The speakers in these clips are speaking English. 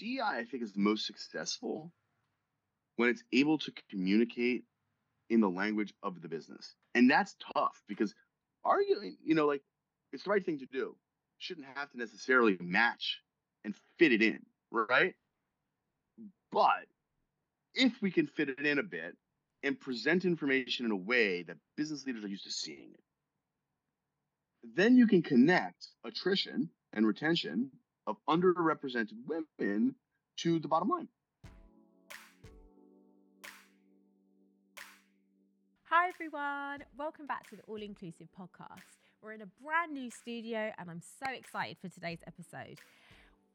DEI, I think, is the most successful when it's able to communicate in the language of the business. And that's tough because arguing, you know, like it's the right thing to do. Shouldn't have to necessarily match and fit it in, right? But if we can fit it in a bit and present information in a way that business leaders are used to seeing it, then you can connect attrition and retention of underrepresented women to the bottom line. Hi, everyone. Welcome back to the All Inclusive podcast. We're in a brand new studio, and I'm so excited for today's episode.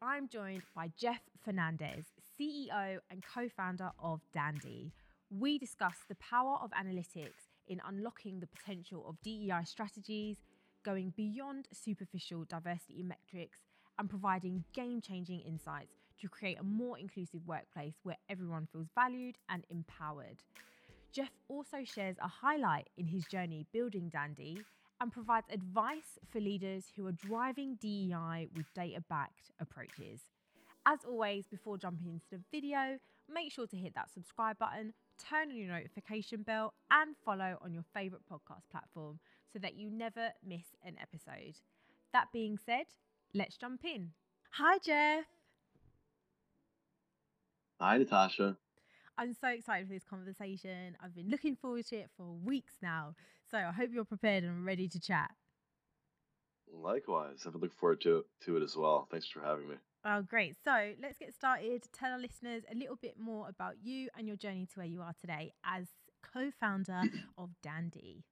I'm joined by Jeff Fernandez, CEO and co founder of Dandi. We discuss the power of analytics in unlocking the potential of DEI strategies, going beyond superficial diversity metrics, and providing game changing insights to create a more inclusive workplace where everyone feels valued and empowered. Jeff also shares a highlight in his journey building Dandi and provides advice for leaders who are driving DEI with data backed approaches. As always, before jumping into the video, make sure to hit that subscribe button, turn on your notification bell, and follow on your favourite podcast platform so that you never miss an episode. That being said, let's jump in. Hi, Jeff. Hi, Natasha. I'm so excited for this conversation. I've been looking forward to it for weeks now. So I hope you're prepared and ready to chat. Likewise. I've been looking forward to, to it as well. Thanks for having me. Oh, great. So let's get started. Tell our listeners a little bit more about you and your journey to where you are today as co founder of Dandi.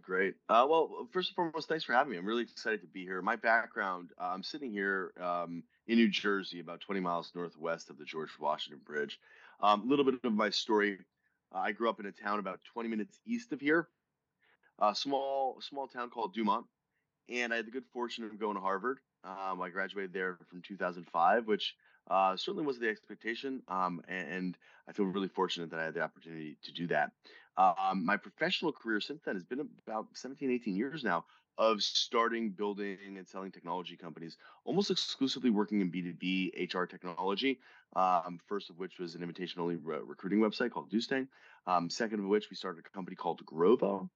Great. Uh, well, first and foremost, thanks for having me. I'm really excited to be here. My background, uh, I'm sitting here um, in New Jersey, about 20 miles northwest of the George Washington Bridge. A um, little bit of my story. Uh, I grew up in a town about 20 minutes east of here, a small small town called Dumont, and I had the good fortune of going to Harvard. Um, I graduated there from 2005, which uh, certainly was the expectation, um, and, and, I feel really fortunate that I had the opportunity to do that. Um, my professional career since then has been about 17, 18 years now of starting, building, and selling technology companies, almost exclusively working in B2B HR technology. Um, first of which was an invitation only re- recruiting website called Dustang. Um, second of which, we started a company called Grovo,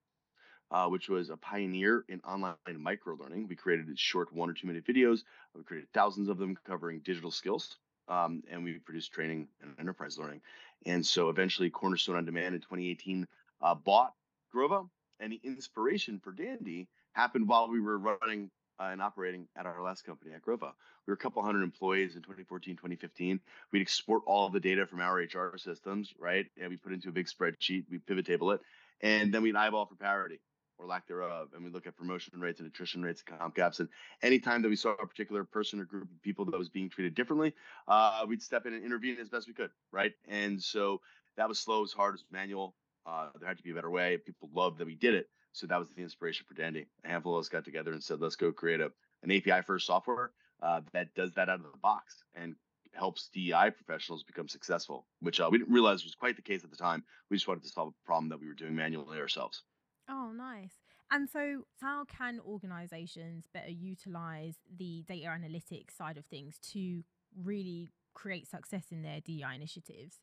uh, which was a pioneer in online micro learning. We created short one or two minute videos. We created thousands of them covering digital skills. Um, and we produced training and enterprise learning. And so eventually, Cornerstone on Demand in 2018 uh, bought Grovo. And the inspiration for Dandi happened while we were running uh, and operating at our last company at Grovo. We were a couple hundred employees in 2014, 2015. We'd export all the data from our HR systems, right? And we put into a big spreadsheet, we pivot table it, and then we'd eyeball for parity or lack thereof. And we look at promotion rates and attrition rates and comp gaps. And anytime that we saw a particular person or group of people that was being treated differently, uh, we'd step in and intervene as best we could, right? And so that was slow, as hard, as manual. Uh, there had to be a better way. People loved that we did it. So that was the inspiration for Dandi. A handful of us got together and said, let's go create a, an API first software uh, that does that out of the box and helps DEI professionals become successful, which uh, we didn't realize was quite the case at the time. We just wanted to solve a problem that we were doing manually ourselves. Oh, nice. And so, how can organizations better utilize the data analytics side of things to really create success in their DEI initiatives?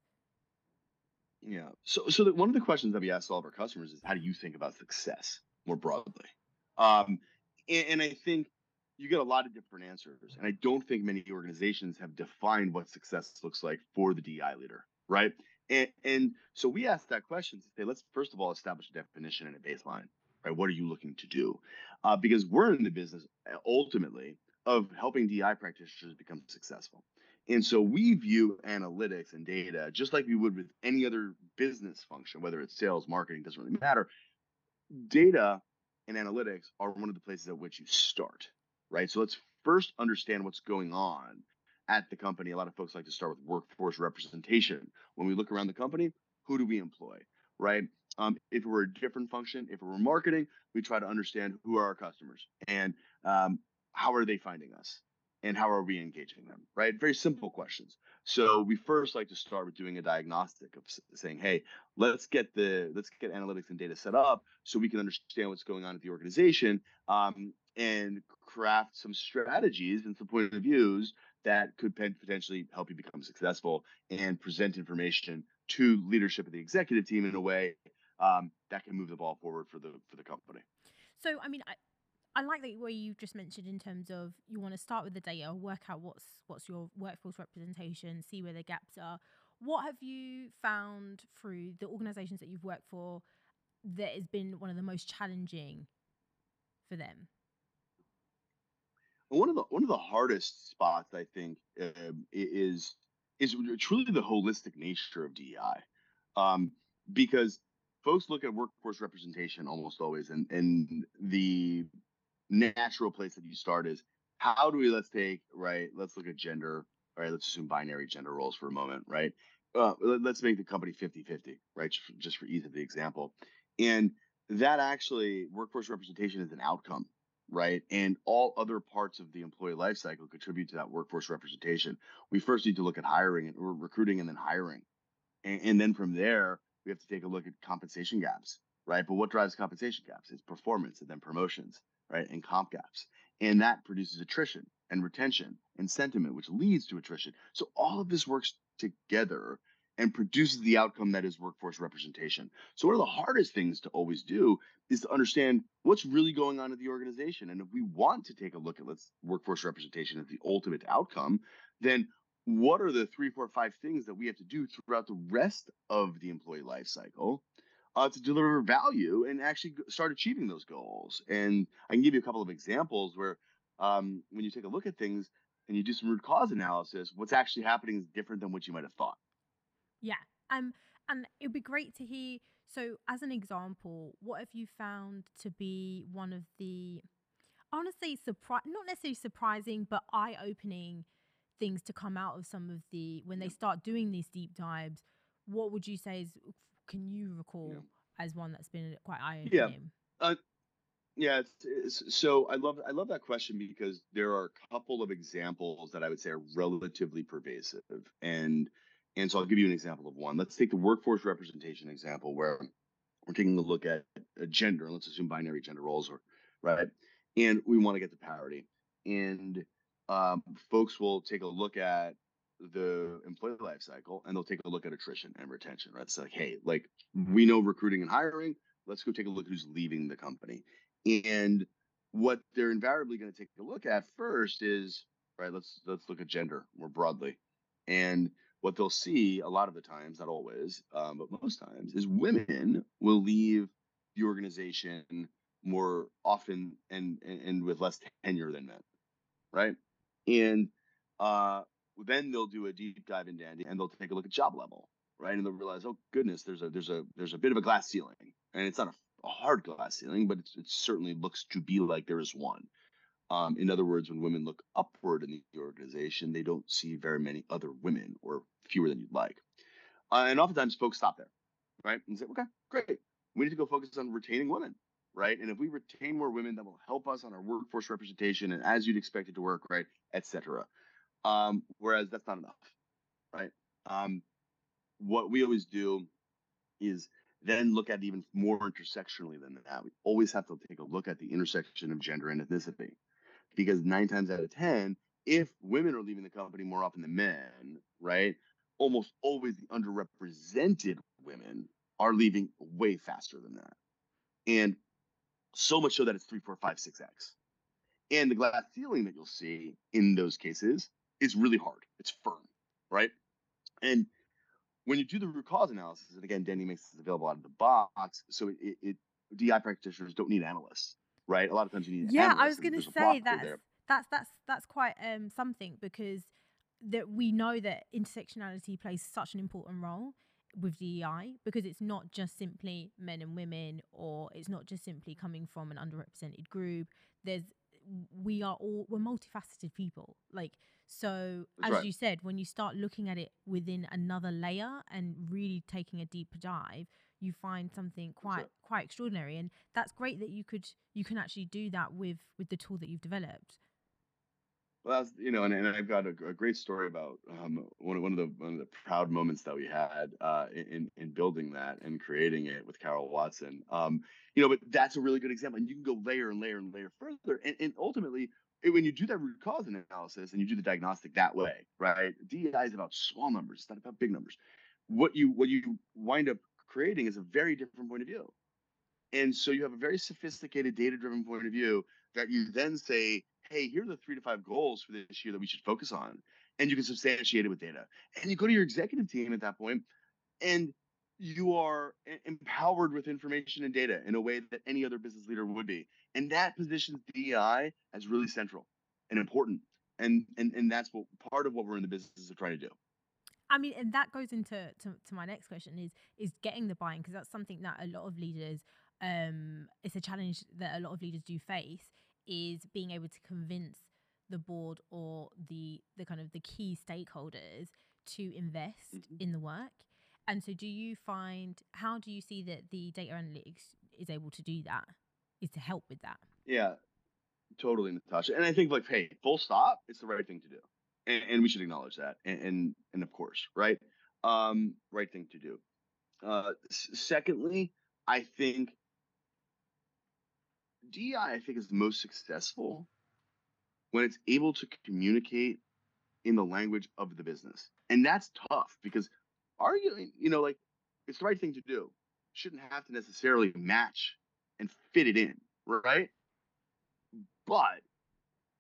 Yeah. So, so one of the questions that we ask all of our customers is, how do you think about success more broadly? Um, and, and I think you get a lot of different answers. And I don't think many organizations have defined what success looks like for the DI leader, right? And, and so we ask that question to say, let's first of all establish a definition and a baseline, right? What are you looking to do? Uh, because we're in the business uh, ultimately of helping DI practitioners become successful. And so we view analytics and data just like we would with any other business function, whether it's sales, marketing, doesn't really matter. Data and analytics are one of the places at which you start, right? So let's first understand what's going on at the company. A lot of folks like to start with workforce representation. When we look around the company, who do we employ, right? Um, if it were a different function, if it were marketing, we try to understand who are our customers and um, how are they finding us and how are we engaging them right very simple questions so we first like to start with doing a diagnostic of saying hey let's get the let's get analytics and data set up so we can understand what's going on at the organization um, and craft some strategies and some point of views that could potentially help you become successful and present information to leadership of the executive team in a way um, that can move the ball forward for the for the company. So, I mean, I, I like the way you just mentioned in terms of you want to start with the data, work out what's what's your workforce representation, see where the gaps are. What have you found through the organizations that you've worked for that has been one of the most challenging for them? One of the one of the hardest spots I think um, is is truly the holistic nature of DEI, um, because folks look at workforce representation almost always, and and the natural place that you start is how do we let's take right let's look at gender right let's assume binary gender roles for a moment right? Uh, let's make the company 50 50 right just for ease of the example. And that actually workforce representation is an outcome right? And all other parts of the employee lifecycle contribute to that workforce representation. We first need to look at hiring and recruiting and then hiring. And, and, then from there, we have to take a look at compensation gaps, right? But what drives compensation gaps? It's performance and then promotions, right? And comp gaps. And that produces attrition and retention and sentiment, which leads to attrition. So all of this works together and produces the outcome that is workforce representation. So, one of the hardest things to always do is to understand what's really going on in the organization. And if we want to take a look at let's workforce representation as the ultimate outcome, then what are the three, four, five things that we have to do throughout the rest of the employee life cycle uh, to deliver value and actually start achieving those goals? And I can give you a couple of examples where um, when you take a look at things and you do some root cause analysis, what's actually happening is different than what you might have thought. Yeah. Um, and it'd be great to hear. So, as an example, what have you found to be one of the, I want to say, surprise, not necessarily surprising, but eye opening things to come out of some of the, when they start doing these deep dives? What would you say is, can you recall yeah. as one that's been quite eye opening? Yeah. Uh, yeah, it's, it's, so I love I love that question because there are a couple of examples that I would say are relatively pervasive, and and so I'll give you an example of one. Let's take the workforce representation example where we're taking a look at a gender, let's assume binary gender roles, or right, and we want to get to parity. And um, folks will take a look at the employee life cycle and they'll take a look at attrition and retention, right? It's like, hey, like we know recruiting and hiring, let's go take a look at who's leaving the company. And what they're invariably going to take a look at first is, right, let's let's look at gender more broadly. And what they'll see a lot of the times, not always, um, but most times, is women will leave the organization more often and, and, and with less tenure than men, right? And uh, then they'll do a deep dive in Dandi and they'll take a look at job level, right? And they'll realize, oh goodness, there's a there's a there's a bit of a glass ceiling, and it's not a, a hard glass ceiling, but it certainly looks to be like there is one. Um, in other words, when women look upward in the organization, they don't see very many other women or fewer than you'd like. Uh, and oftentimes folks stop there, right? And say, okay, great. We need to go focus on retaining women, right? And if we retain more women, that will help us on our workforce representation and as you'd expect it to work, right, et cetera. Um, whereas that's not enough, right? Um, what we always do is then look at even more intersectionally than that. We always have to take a look at the intersection of gender and ethnicity because nine times out of 10, if women are leaving the company more often than men, right, almost always the underrepresented women are leaving way faster than that. And so much so that it's three, four, five, six X. And the glass ceiling that you'll see in those cases is really hard. It's firm, right? And when you do the root cause analysis, and again, Dandi makes this available out of the box, so it, it, it DI practitioners don't need analysts right? A lot of times you need. Yeah, I was going to say that that's that's that's quite um something because that we know that intersectionality plays such an important role with DEI because it's not just simply men and women or it's not just simply coming from an underrepresented group. There's we are all we're multifaceted people. Like so as right. you said, when you start looking at it within another layer and really taking a deeper dive, you find something quite quite extraordinary and that's great that you could you can actually do that with with the tool that you've developed well that's you know and, and i've got a, a great story about um, one, one of the one of the proud moments that we had uh, in in building that and creating it with carol watson um, you know but that's a really good example and you can go layer and layer and layer further and, and ultimately when you do that root cause analysis and you do the diagnostic that way, right? DEI is about small numbers, it's not about big numbers. What you what you wind up creating is a very different point of view. And so you have a very sophisticated data-driven point of view that you then say, hey, here are the three to five goals for this year that we should focus on. And you can substantiate it with data. And you go to your executive team at that point, and you are empowered with information and data in a way that any other business leader would be. And that positions DEI as really central and important. And and and that's what part of what we're in the business of trying to do. I mean, and that goes into to, to my next question is is getting the buy-in because that's something that a lot of leaders um it's a challenge that a lot of leaders do face is being able to convince the board or the the kind of the key stakeholders to invest mm-hmm. in the work and so, do you find how do you see that the data analytics is able to do that? Is to help with that? Yeah, totally, Natasha. And I think like, hey, full stop, it's the right thing to do, and, and we should acknowledge that. And, and and, of course, right, um, right thing to do. Uh, secondly, I think DI, I think, is the most successful when it's able to communicate in the language of the business, and that's tough because arguing, you know, like it's the right thing to do. Shouldn't have to necessarily match and fit it in, right? But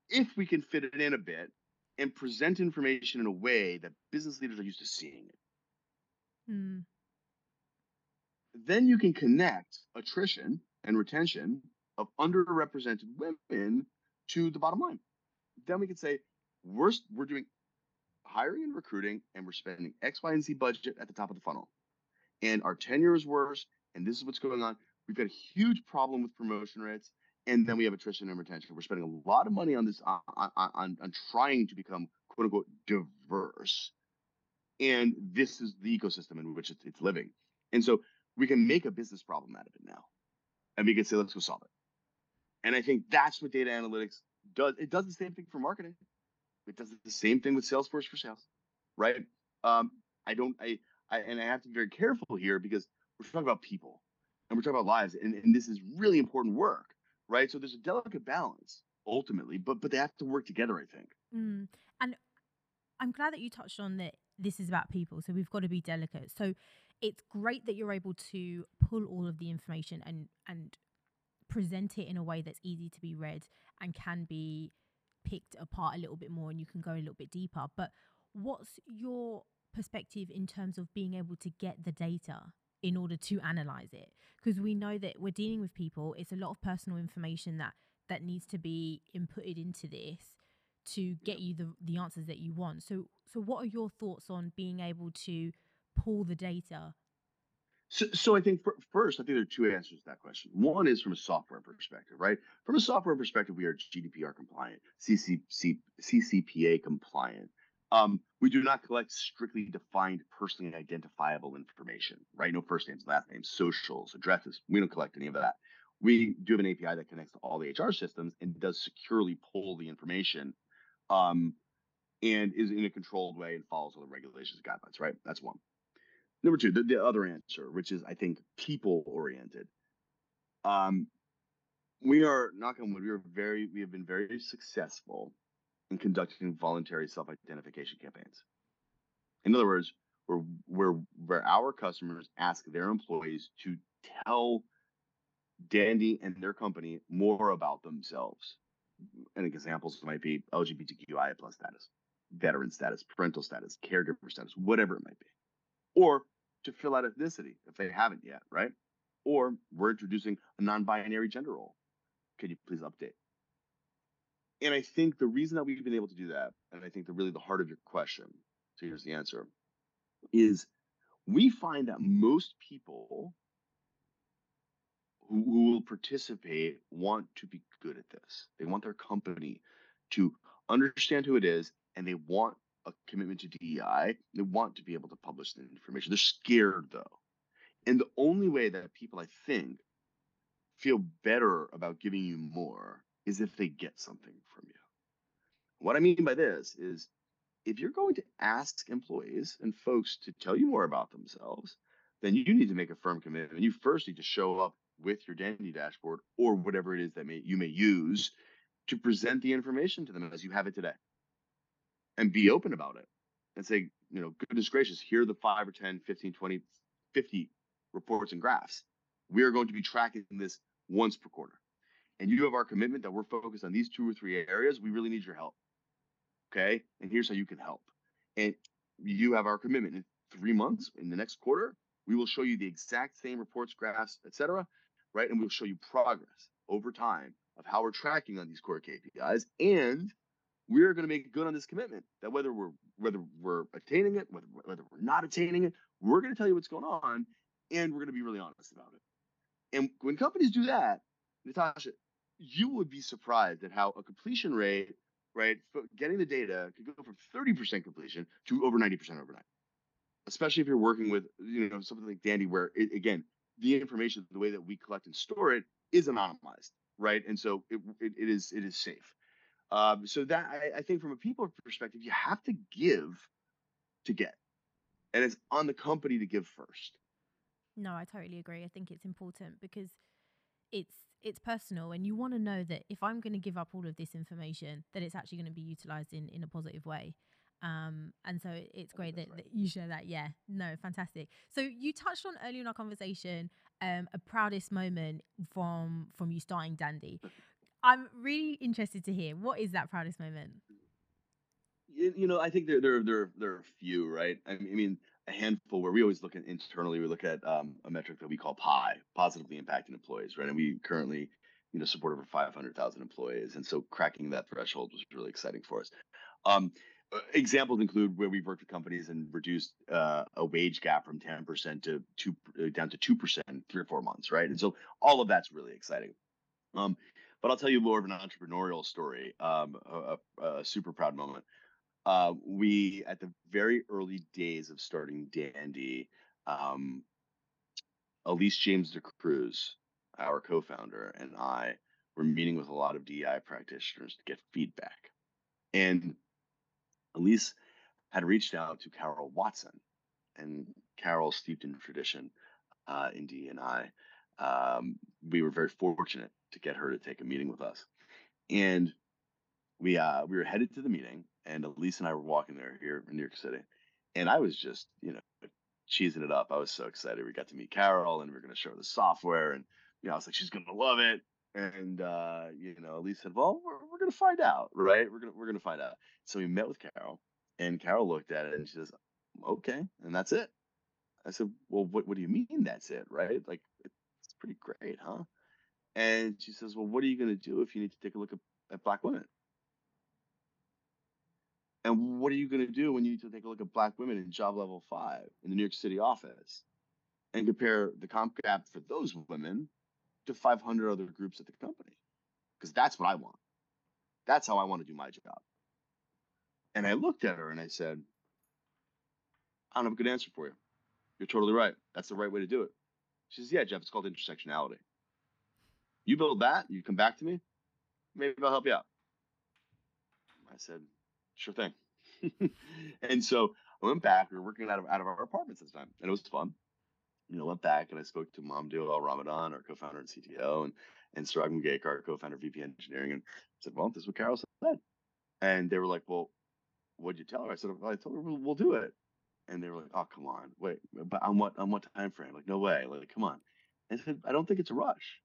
if we can fit it in a bit and present information in a way that business leaders are used to seeing it, mm. then you can connect attrition and retention of underrepresented women to the bottom line. Then we can say, we're, we're doing hiring and recruiting, and we're spending X, Y, and Z budget at the top of the funnel. And our tenure is worse, and this is what's going on. We've got a huge problem with promotion rates, and then we have attrition and retention. We're spending a lot of money on this on, on, on, trying to become quote unquote diverse. And this is the ecosystem in which it's, it's living. And so we can make a business problem out of it now. And we can say, let's go solve it. And I think that's what data analytics does. It does the same thing for marketing. It does the same thing with Salesforce for sales, right? Um, I don't, I, I, and I have to be very careful here because we're talking about people and we're talking about lives, and, and this is really important work, right? So there's a delicate balance ultimately, but but they have to work together, I think. Mm. And I'm glad that you touched on that. This is about people, so we've got to be delicate. So it's great that you're able to pull all of the information and and present it in a way that's easy to be read and can be picked apart a little bit more and you can go a little bit deeper. But what's your perspective in terms of being able to get the data in order to analyze it? Because we know that we're dealing with people, it's a lot of personal information that that needs to be inputted into this to get you the the answers that you want. So so what are your thoughts on being able to pull the data so, so I think for, first, I think there are two answers to that question. One is from a software perspective, right? From a software perspective, we are GDPR compliant, CCC, CCPA compliant. Um, we do not collect strictly defined, personally identifiable information, right? No first names, last names, socials, addresses. We don't collect any of that. We do have an API that connects to all the HR systems and does securely pull the information um, and is in a controlled way and follows all the regulations and guidelines, right? That's one. Number two, the, the other answer, which is I think people oriented. Um, we are knock on wood. We are very we have been very successful in conducting voluntary self-identification campaigns. In other words, where where where our customers ask their employees to tell Dandi and their company more about themselves. And examples might be LGBTQIA plus status, veteran status, parental status, caregiver status, whatever it might be. Or to fill out ethnicity if they haven't yet, right? Or we're introducing a non binary gender role. Can you please update? And I think the reason that we've been able to do that, and I think the really the heart of your question, so here's the answer, is we find that most people who, who will participate want to be good at this. They want their company to understand who it is and they want a commitment to DEI. They want to be able to publish the information. They're scared though. And the only way that people, I think, feel better about giving you more is if they get something from you. What I mean by this is if you're going to ask employees and folks to tell you more about themselves, then you need to make a firm commitment. And you first need to show up with your Dandi dashboard or whatever it is that may, you may use to present the information to them as you have it today and be open about it and say, you know, goodness gracious, here are the five or 10, 15, 20, 50 reports and graphs. We are going to be tracking this once per quarter. And you have our commitment that we're focused on these two or three areas. We really need your help. Okay. And here's how you can help. And you have our commitment in three months, in the next quarter, we will show you the exact same reports, graphs, etc. Right. And we'll show you progress over time of how we're tracking on these core KPIs. And we're going to make good on this commitment that whether we're whether we're attaining it, whether whether we're not attaining it, we're going to tell you what's going on, and we're going to be really honest about it. And when companies do that, Natasha, you would be surprised at how a completion rate, right, getting the data could go from 30% completion to over 90% overnight. Especially if you're working with, you know, something like Dandi, where it, again, the information, the way that we collect and store it is anonymized, right? And so it, it, it is it is safe. Um, so that I, I think from a people perspective, you have to give to get, and it's on the company to give first. No, I totally agree. I think it's important because it's it's personal and you want to know that if I'm going to give up all of this information, that it's actually going to be utilized in in a positive way. Um, and so it's great that, right. that, you share that. Yeah, no, fantastic. So you touched on earlier in our conversation um, a proudest moment from from you starting Dandi. I'm really interested to hear what is that proudest moment. You, you know, I think there there there there are a few, right? I mean, a handful where we always look at internally. We look at um, a metric that we call PI, positively impacting employees, right? And we currently, you know, support over 500,000 employees, and so cracking that threshold was really exciting for us. Um, uh, examples include where we've worked with companies and reduced uh, a wage gap from 10% to two uh, down to 2% in three or four months, right? And so all of that's really exciting. Um, but I'll tell you more of an entrepreneurial story, um, a, a, super proud moment. Uh, we, at the very early days of starting Dandi, um, Elise James de Cruz, our co founder, and I were meeting with a lot of DEI practitioners to get feedback. And Elise had reached out to Carol Watson, and Carol, steeped in tradition uh, in DEI, um, we were very fortunate to get her to take a meeting with us. And we uh, we were headed to the meeting, and Elise and I were walking there here in New York City, and I was just you know cheesing it up. I was so excited. We got to meet Carol, and we are going to show her the software, and you know I was like, she's going to love it. And uh, you know, Elise said, "Well, we're, we're going to find out, right? We're gonna we're to find out." So we met with Carol, and Carol looked at it and she says, "Okay," and that's it. I said, "Well, what what do you mean that's it, right? Like it's pretty great, huh?" And she says, Well, what are you going to do if you need to take a look at, at black women? And what are you going to do when you need to take a look at black women in job level five in the New York City office and compare the comp gap for those women to 500 other groups at the company? Because that's what I want. That's how I want to do my job. And I looked at her and I said, I don't have a good answer for you. You're totally right. That's the right way to do it. She says, Yeah, Jeff, it's called intersectionality. You build that, you come back to me, maybe I'll help you out. I said, sure thing. and so I went back. We were working out of out of our apartments this time, and it was fun. You know, went back and I spoke to Mamdouh El-Ramadan, our co-founder and CTO, and and Sarag Mungekar, our co-founder VP engineering, and said, "Well, this is what Carol said." And they were like, "Well, what'd you tell her?" I said, well, "I told her we'll, we'll do it." And they were like, "Oh, come on, wait, but on what on what time frame? Like, no way! Like, come on." And I said, "I don't think it's a rush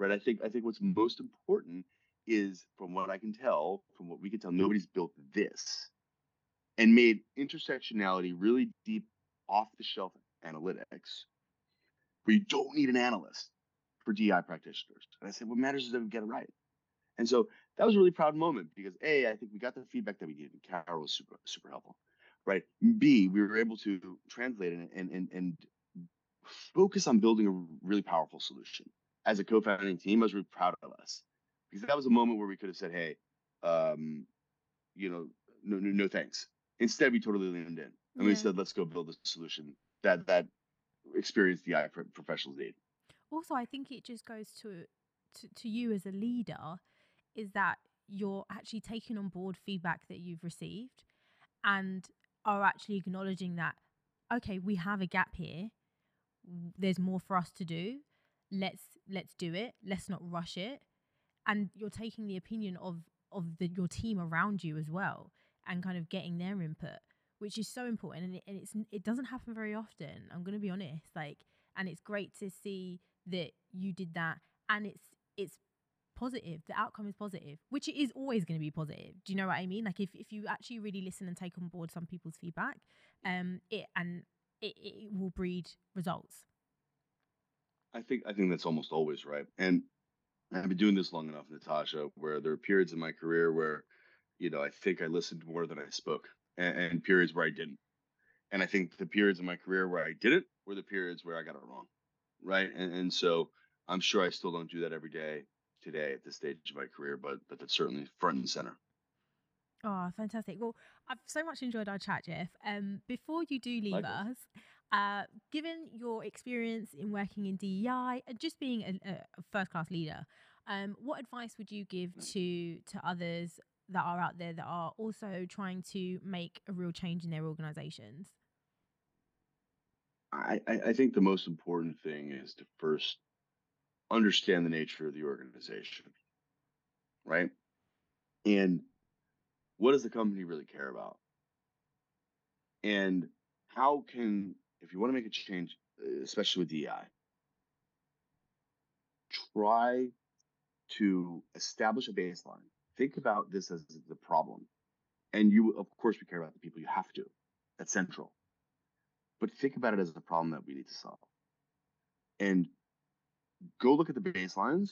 right? I think I think what's most important is, from what I can tell, from what we can tell, nobody's built this and made intersectionality really deep, off the shelf analytics, where you don't need an analyst for DI practitioners. And I said, what matters is that we get it right. And so that was a really proud moment because A, I think we got the feedback that we needed. And Carol was super, super helpful. Right. B, we were able to translate it and and and focus on building a really powerful solution as a co-founding team, I was really proud of us because that was a moment where we could have said, "Hey, um, you know, no, no, no, thanks." Instead, we totally leaned in and yeah. we said, "Let's go build a solution that that experienced DI professionals need." Also, I think it just goes to, to to you as a leader is that you're actually taking on board feedback that you've received and are actually acknowledging that okay, we have a gap here. There's more for us to do let's let's do it. Let's not rush it. And you're taking the opinion of of the, your team around you as well and kind of getting their input which is so important. And, it, and it's it doesn't happen very often i'm going to be honest like and it's great to see that you did that. And it's it's positive. The outcome is positive which it is always going to be positive. Do you know what i mean? Like if, if you actually really listen and take on board some people's feedback um it and it, it will breed results i think i think that's almost always right and i've been doing this long enough natasha where there are periods in my career where you know i think i listened more than i spoke and, and periods where i didn't and i think the periods in my career where i didn't were the periods where i got it wrong right and, and so i'm sure i still don't do that every day today at this stage of my career, but but that's certainly front and center. Oh, fantastic! Well, I've so much enjoyed our chat, Jeff. Um, before you do leave Likewise. us, uh, given your experience in working in DEI and just being a, a first class leader, um, what advice would you give to to others that are out there that are also trying to make a real change in their organizations? I, I think the most important thing is to first understand the nature of the organization, right? And what does the company really care about? And how can, if you want to make a change, especially with DEI, try to establish a baseline. Think about this as the problem. And you, of course, we care about the people. You have to. That's central. But think about it as the problem that we need to solve. And go look at the baselines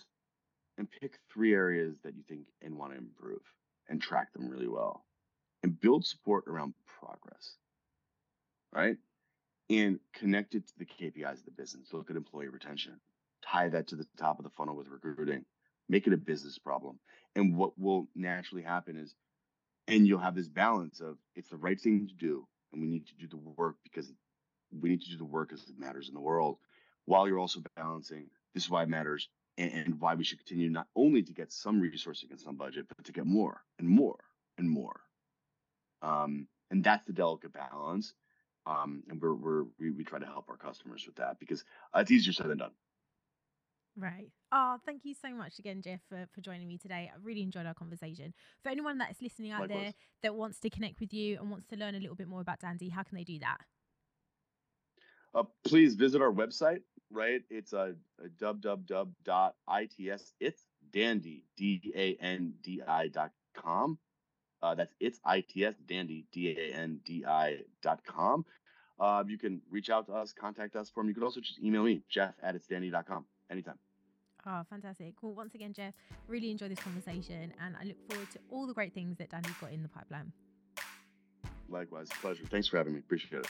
and pick three areas that you think and want to improve and track them really well and build support around progress right? And connect it to the kpis of the business. Look at employee retention. Tie that to the top of the funnel with recruiting. Make it a business problem. And what will naturally happen is and you'll have this balance of it's the right thing to do and we need to do the work because we need to do the work as it matters in the world while you're also balancing this is why it matters and, and why we should continue not only to get some resourcing and some budget, but to get more and more and more. Um, and that's the delicate balance. Um, and we're, we're we, we try to help our customers with that because uh, it's easier said than done. Right. Oh, thank you so much again, Jeff, for, for joining me today. I really enjoyed our conversation. For anyone that's listening out Likewise. there that wants to connect with you and wants to learn a little bit more about Dandi, how can they do that? Uh, please visit our website, right? It's a, a www.its it's dandi d a n d i dot com. Uh, that's it's its dandi d a n d i dot com. Uh, you can reach out to us, contact us for them. You can also just email me, Jeff at it's dot com anytime. Oh, fantastic. Well, once again, Jeff, really enjoyed this conversation and I look forward to all the great things that Dandi's got in the pipeline. Likewise, pleasure. Thanks for having me. Appreciate it.